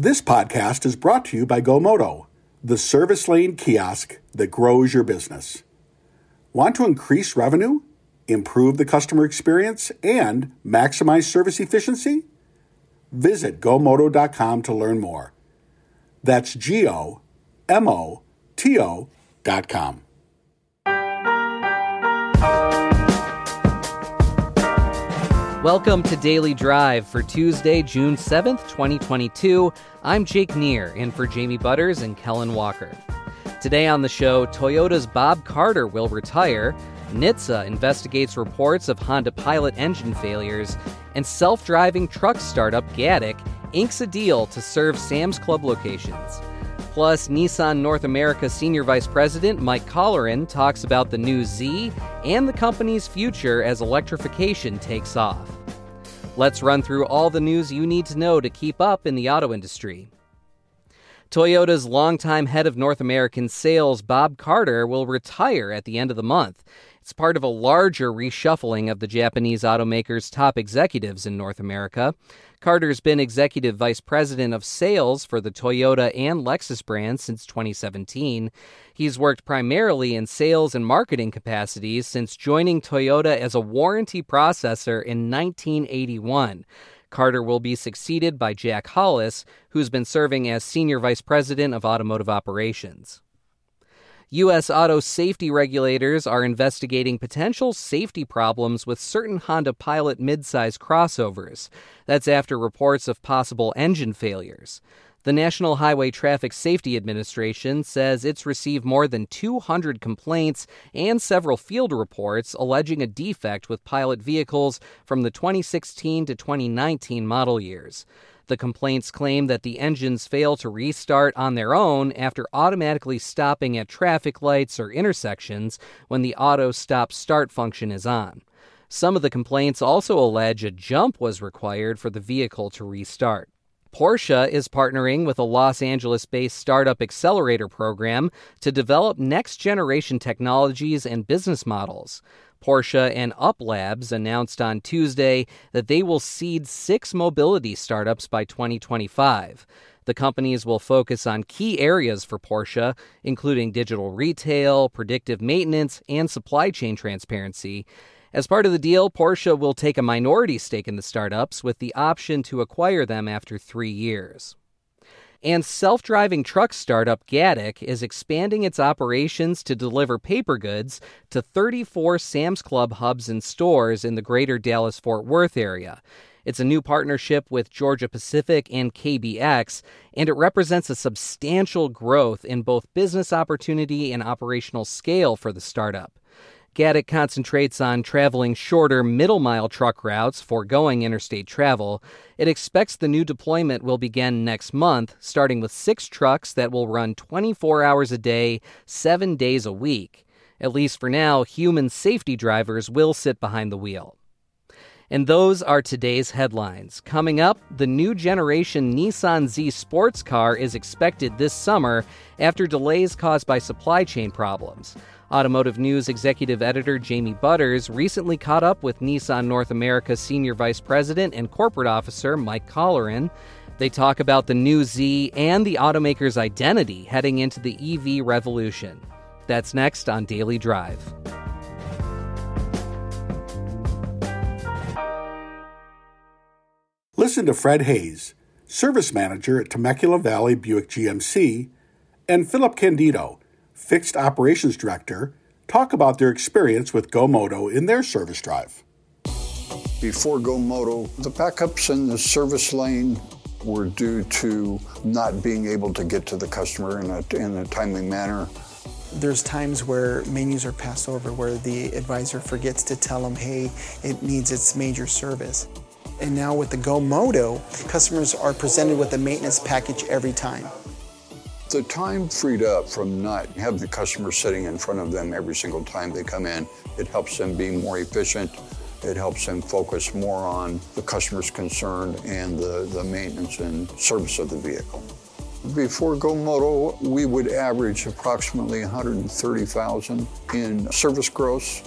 This podcast is brought to you by GoMoto, the service lane kiosk that grows your business. Want to increase revenue, improve the customer experience, and maximize service efficiency? Visit gomoto.com to learn more. That's G O M O T O.com. Welcome to Daily Drive for Tuesday, June 7th, 2022. I'm Jake Neer, in for Jamie Butters and Kellen Walker. Today on the show, Toyota's Bob Carter will retire, NHTSA investigates reports of Honda Pilot engine failures, and self driving truck startup Gatik inks a deal to serve Sam's Club locations. Plus, Nissan North America Senior Vice President Mike Colleran talks about the new Z and the company's future as electrification takes off. Let's run through all the news you need to know to keep up in the auto industry. Toyota's longtime head of North American sales, Bob Carter, will retire at the end of the month. It's part of a larger reshuffling of the Japanese automaker's top executives in North America. Carter's been executive vice president of sales for the Toyota and Lexus brands since 2017. He's worked primarily in sales and marketing capacities since joining Toyota as a warranty processor in 1981. Carter will be succeeded by Jack Hollis, who's been serving as senior vice president of automotive operations. U.S. auto safety regulators are investigating potential safety problems with certain Honda Pilot midsize crossovers. That's after reports of possible engine failures. The National Highway Traffic Safety Administration says it's received more than 200 complaints and several field reports alleging a defect with pilot vehicles from the 2016 to 2019 model years. The complaints claim that the engines fail to restart on their own after automatically stopping at traffic lights or intersections when the auto stop start function is on. Some of the complaints also allege a jump was required for the vehicle to restart. Porsche is partnering with a Los Angeles based startup accelerator program to develop next generation technologies and business models. Porsche and Up Labs announced on Tuesday that they will seed six mobility startups by 2025. The companies will focus on key areas for Porsche, including digital retail, predictive maintenance, and supply chain transparency. As part of the deal, Porsche will take a minority stake in the startups with the option to acquire them after three years. And self driving truck startup Gatik is expanding its operations to deliver paper goods to 34 Sam's Club hubs and stores in the greater Dallas Fort Worth area. It's a new partnership with Georgia Pacific and KBX, and it represents a substantial growth in both business opportunity and operational scale for the startup. Gatik concentrates on traveling shorter middle mile truck routes, foregoing interstate travel. It expects the new deployment will begin next month, starting with six trucks that will run 24 hours a day, seven days a week. At least for now, human safety drivers will sit behind the wheel. And those are today's headlines. Coming up, the new generation Nissan Z sports car is expected this summer after delays caused by supply chain problems. Automotive News executive editor Jamie Butters recently caught up with Nissan North America senior vice president and corporate officer Mike Colleran. They talk about the new Z and the automaker's identity heading into the EV revolution. That's next on Daily Drive. Listen to Fred Hayes, service manager at Temecula Valley Buick GMC, and Philip Candido Fixed Operations Director, talk about their experience with GoMoto in their service drive. Before GoMoto, the backups in the service lane were due to not being able to get to the customer in a, in a timely manner. There's times where menus are passed over where the advisor forgets to tell them, hey, it needs its major service. And now with the GoMoto, customers are presented with a maintenance package every time. The time freed up from not having the customer sitting in front of them every single time they come in, it helps them be more efficient. It helps them focus more on the customer's concern and the, the maintenance and service of the vehicle. Before GoMoto, we would average approximately 130,000 in service gross.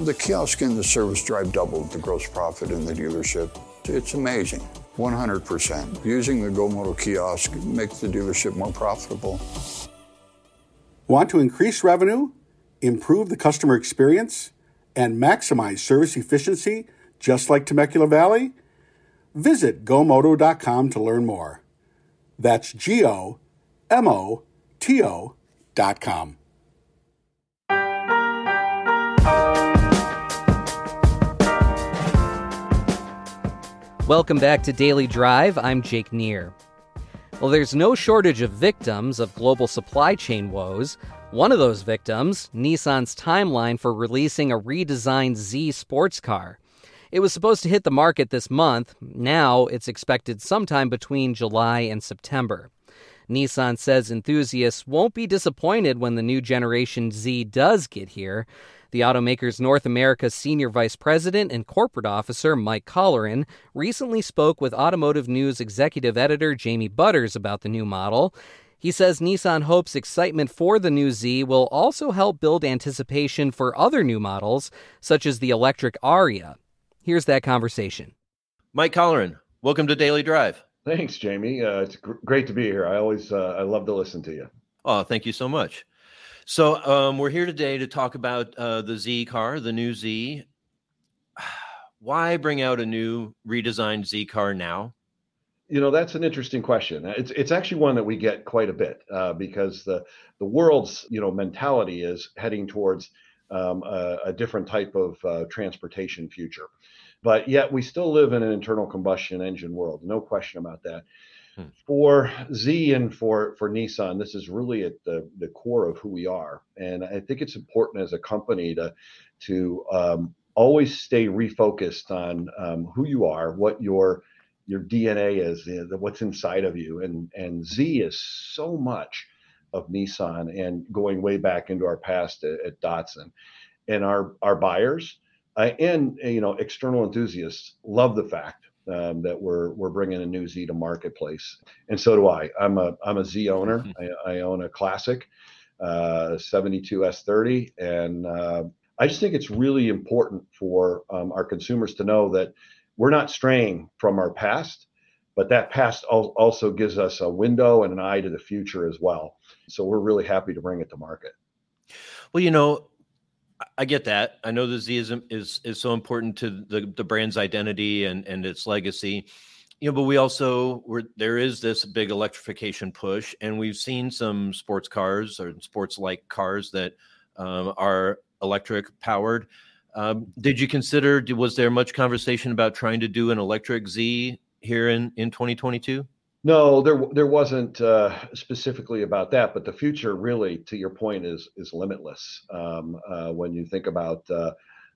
The kiosk and the service drive doubled the gross profit in the dealership. It's amazing. 100%. Using the GoMoto kiosk makes the dealership more profitable. Want to increase revenue, improve the customer experience, and maximize service efficiency just like Temecula Valley? Visit gomoto.com to learn more. That's G O M O T O.com. Welcome back to Daily Drive. I'm Jake Neer. Well, there's no shortage of victims of global supply chain woes. One of those victims, Nissan's timeline for releasing a redesigned Z sports car. It was supposed to hit the market this month. Now it's expected sometime between July and September. Nissan says enthusiasts won't be disappointed when the new generation Z does get here. The automaker's North America Senior Vice President and Corporate Officer Mike Colleran recently spoke with Automotive News Executive Editor Jamie Butters about the new model. He says Nissan hopes excitement for the new Z will also help build anticipation for other new models, such as the electric Ariya. Here's that conversation. Mike Colleran, welcome to Daily Drive. Thanks, Jamie. Uh, it's gr- great to be here. I always uh, I love to listen to you. Oh, thank you so much. So um, we're here today to talk about uh, the Z car, the new Z. Why bring out a new redesigned Z car now? You know, that's an interesting question. It's it's actually one that we get quite a bit uh, because the the world's you know mentality is heading towards um, a, a, different type of uh, transportation future, but yet we still live in an internal combustion engine world. No question about that. Hmm. For Z and for for Nissan, this is really at the the core of who we are, and I think it's important as a company to to um, always stay refocused on um, who you are, what your your DNA is, what's inside of you, and and Z is so much of Nissan, and going way back into our past at, at Datsun, and our our buyers uh, and you know external enthusiasts love the fact um, that we're we're bringing a new Z to marketplace, and so do I. I'm a I'm a Z owner. I, I, own a classic uh, 72 S30, and uh, I just think it's really important for um, our consumers to know that we're not straying from our past, but that past al- also gives us a window and an eye to the future as well. So we're really happy to bring it to market. Well, you know, I get that. I know the Z is is so important to the the brand's identity and and its legacy. You know, but we also were there is this big electrification push, and we've seen some sports cars or sports like cars that um, are electric powered. Um, did you consider? Was there much conversation about trying to do an electric Z here in in 2022? No, there there wasn't uh, specifically about that, but the future really, to your point, is is limitless. Um, uh, when you think about uh,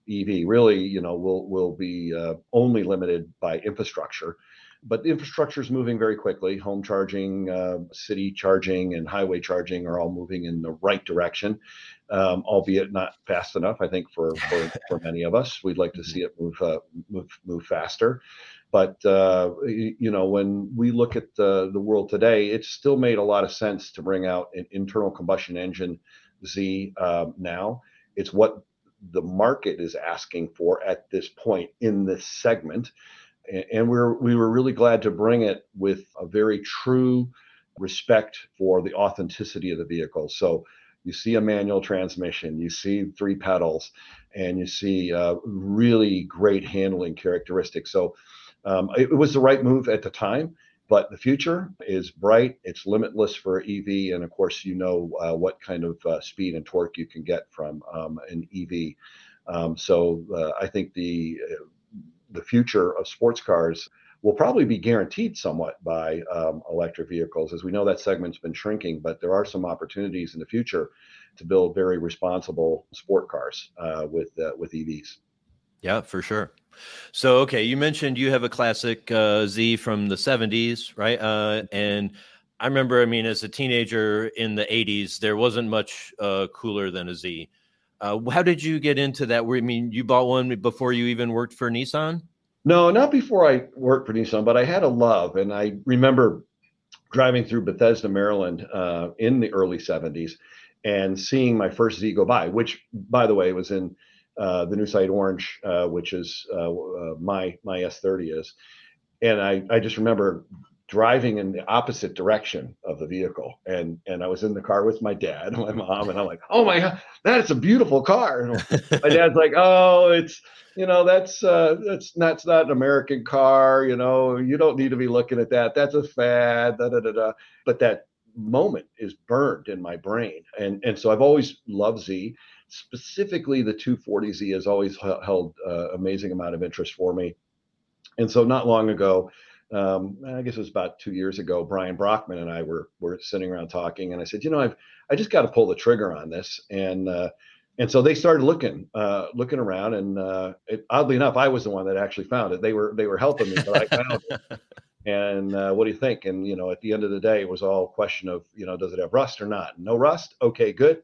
EV, really, you know, will will be uh, only limited by infrastructure, but the infrastructure is moving very quickly. Home charging, uh, city charging, and highway charging are all moving in the right direction, um, albeit not fast enough. I think for for, for many of us, we'd like to mm-hmm. see it move uh, move move faster. But uh, you know, when we look at the the world today, it's still made a lot of sense to bring out an internal combustion engine Z um, now. It's what the market is asking for at this point in this segment, and we're we were really glad to bring it with a very true respect for the authenticity of the vehicle. So you see a manual transmission, you see three pedals, and you see uh, really great handling characteristics. So um, it, was the right move at the time, but the future is bright. It's limitless for EV, and of course, you know uh, what kind of uh, speed and torque you can get from um, an EV. Um, so uh, I think the uh, the future of sports cars will probably be guaranteed somewhat by um, electric vehicles. As we know, that segment's been shrinking, but there are some opportunities in the future to build very responsible sport cars uh, with uh, with EVs. Yeah, for sure. So, okay, you mentioned you have a classic uh, Z from the 70s, right? Uh, and I remember, I mean, as a teenager in the 80s, there wasn't much uh, cooler than a Z. Uh, how did you get into that? I mean, you bought one before you even worked for Nissan? No, not before I worked for Nissan, but I had a love. And I remember driving through Bethesda, Maryland uh, in the early 70s and seeing my first Z go by, which, by the way, was in – uh, the new site orange, uh, which is uh, uh my my S30 is, and I I just remember driving in the opposite direction the vehicle. And and I was in the car with my dad and my mom and I'm like oh my god that's a beautiful car. And my dad's like oh it's you know that's uh that's not, that's not an American car you know you don't need to be looking at that. That's a fad da, da, da, da. but that moment is burned in my brain. And and so I've always loved Z. Specifically the 240Z has always held uh, amazing amount of interest for me. And so not long ago um, I guess it was about two years ago, Brian Brockman and I were were sitting around talking, and I said, you know, I've I just got to pull the trigger on this, and uh, and so they started looking uh, looking around, and uh, it, oddly enough, I was the one that actually found it. They were they were helping me, but I found it. And uh, what do you think? And you know, at the end of the day, it was all a question of you know, does it have rust or not? No rust, okay, good.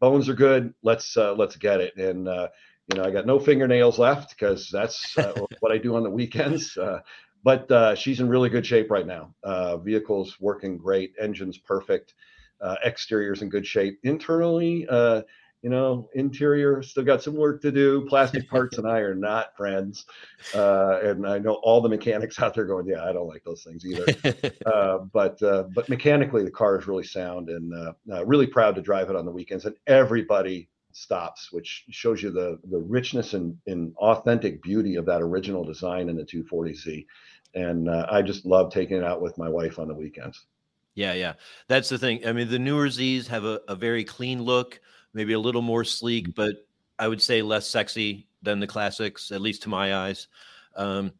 Bones are good. Let's uh, let's get it. And uh, you know, I got no fingernails left because that's uh, what I do on the weekends. Uh, but uh, she's in really good shape right now. Uh, vehicle's working great, engine's perfect, uh, exterior's in good shape. Internally, uh, you know, interior still got some work to do. Plastic parts and I are not friends, uh, and I know all the mechanics out there going, "Yeah, I don't like those things either." uh, but uh, but mechanically, the car is really sound, and really proud to drive it on the weekends. And everybody stops, which shows you the the richness and, and authentic beauty of that original design in the 240Z and uh, I just love taking it out with my wife on the weekends. Yeah, yeah, that's the thing. I mean, the newer Z's have a, a very clean look, maybe a little more sleek, mm-hmm. but I would say less sexy than the classics, at least to my eyes. Um,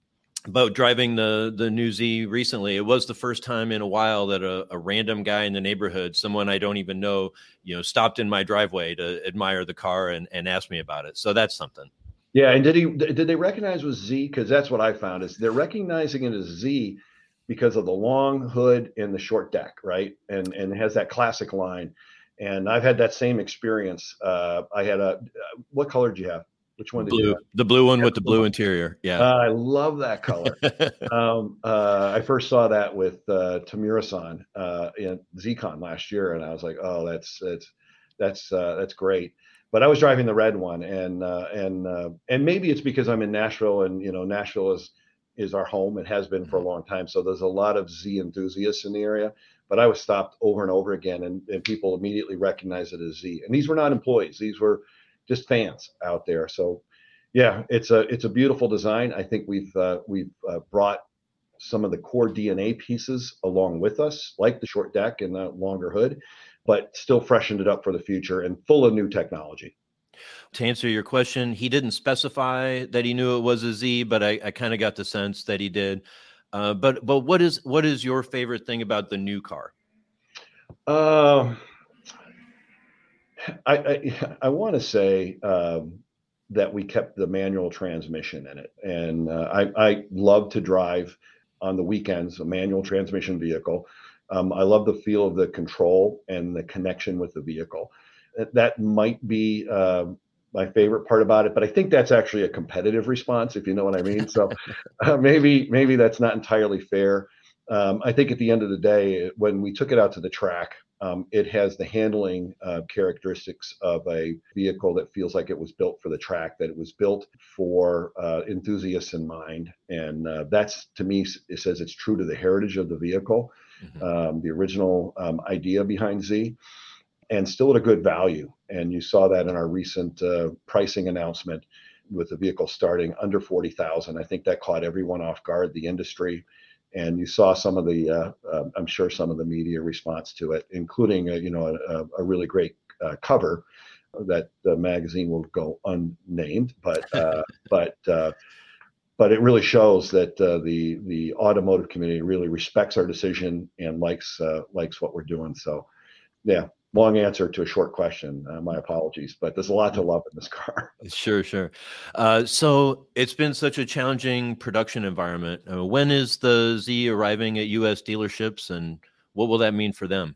but driving the the new Z recently, it was the first time in a while that a, a, random guy in the neighborhood, someone I don't even know, you know, stopped in my driveway to admire the car and, and ask me about it. So that's something. Yeah, and did he did they recognize was Z? Because that's what I found is they're recognizing it as Z because of the long hood and the short deck, right? And and it has that classic line. And I've had that same experience. Uh, I had a what color did you have? Which one? blue. The blue one with the blue interior. Yeah, uh, I love that color. um, uh, I first saw that with uh, Tamura-san uh, in ZCon last year, and I was like, oh, that's that's that's uh, that's great but I was driving the red one, and uh, and uh, and maybe it's because I'm in Nashville, and you know Nashville is is our home. It has been for a mm-hmm. long time, so there's a lot of Z enthusiasts in the area. But I was stopped over and over again, and, and people immediately recognized it as Z. And these were not employees; these were just fans out there. So, yeah, it's a it's a beautiful design. I think we've uh, we've uh, brought some of the core DNA pieces along with us, like the short deck and the longer hood but still freshened it up for the future and full of new technology. To answer your question, he didn't specify that he knew it was a Z, but I, I kind of got the sense that he did. Uh, but but what is what is your favorite thing about the new car? Uh, I I, I want to say um, that we kept the manual transmission in it, and uh, I I love to drive on the weekends a manual transmission vehicle. Um, I love the feel of the control and the connection with the vehicle. That might be uh, my favorite part about it, but I think that's actually a competitive response, if you know what I mean. So uh, maybe maybe that's not entirely fair. Um, I think at the end of the day, when we took it out to the track, um, it has the handling uh, characteristics of a vehicle that feels like it was built for the track, that it was built for uh, enthusiasts in mind. And uh, that's to me, it says it's true to the heritage of the vehicle mm-hmm. um, the original um, idea behind Z, and still at a good value. And you saw that in our recent uh, pricing announcement with the vehicle starting under 40,000. I think that caught everyone off guard, the industry. And you saw some of the, uh, uh, I'm sure some of the media response to it, including, a, you know, a, a really great uh, cover that the magazine will go unnamed, but uh, but uh, but it really shows that uh, the the automotive community really respects our decision and likes uh, likes what we're doing. So, yeah, long answer to a short question. Uh, my apologies, but there's a lot to love in this car. Sure, sure. Uh, so it's been such a challenging production environment. Uh, when is the Z arriving at U.S. dealerships, and what will that mean for them?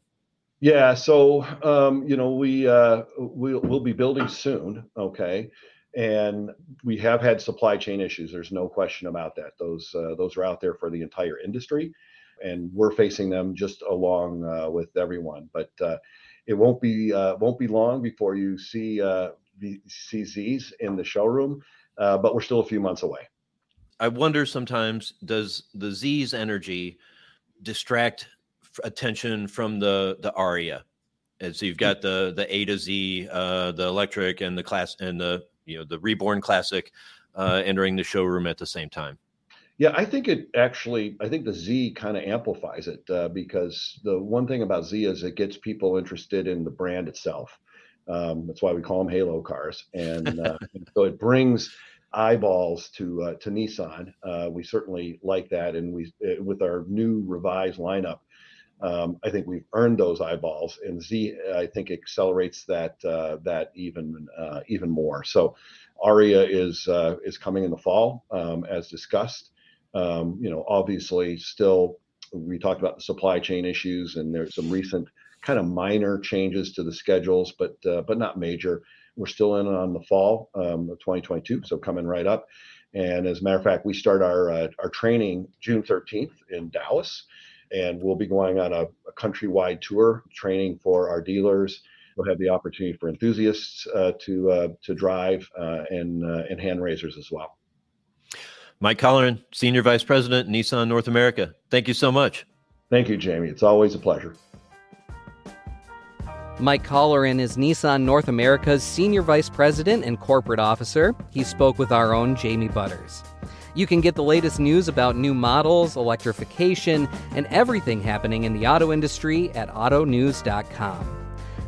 Yeah, so um, you know we uh, we'll, we'll be building soon. Okay and we have had supply chain issues. There's no question about that. Those uh, those are out there for the entire industry, and we're facing them just along uh, with everyone. But uh, it won't be uh, won't be long before you see uh, CZs in the showroom, uh, but we're still a few months away. I wonder sometimes does the Z's energy distract attention from the the Ariya? And so you've got the the A to Z, uh, the electric and the class and the you know the reborn classic uh, entering the showroom at the same time. Yeah, I think it actually. I think the Z kind of amplifies it uh, because the one thing about Z is it gets people interested in the brand itself. Um, that's why we call them Halo cars, and, uh, and so it brings eyeballs to uh, to Nissan. Uh, we certainly like that, and we uh, with our new revised lineup, um, I think we've earned those eyeballs, and Z I think accelerates that uh, that even uh, even more. So, Ariya is uh, is coming in the fall, um, as discussed. Um, you know, obviously, still we talked about the supply chain issues, and there's some recent kind of minor changes to the schedules, but uh, but not major. We're still in on the fall um, of 2022, so coming right up. And as a matter of fact, we start our uh, our training June 13th in Dallas, and we'll be going on a, a countrywide tour training for our dealers. We'll have the opportunity for enthusiasts uh, to uh, to drive uh, and uh, and hand raisers as well. Mike Colleran, Senior Vice President, Nissan North America. Thank you so much. Thank you, Jamie. It's always a pleasure. Mike Colleran is Nissan North America's Senior Vice President and Corporate Officer. He spoke with our own Jamie Butters. You can get the latest news about new models, electrification, and everything happening in the auto industry at autonews.com.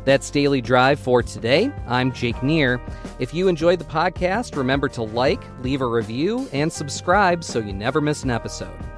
That's Daily Drive for today. I'm Jake Neer. If you enjoyed the podcast, remember to like, leave a review, and subscribe so you never miss an episode.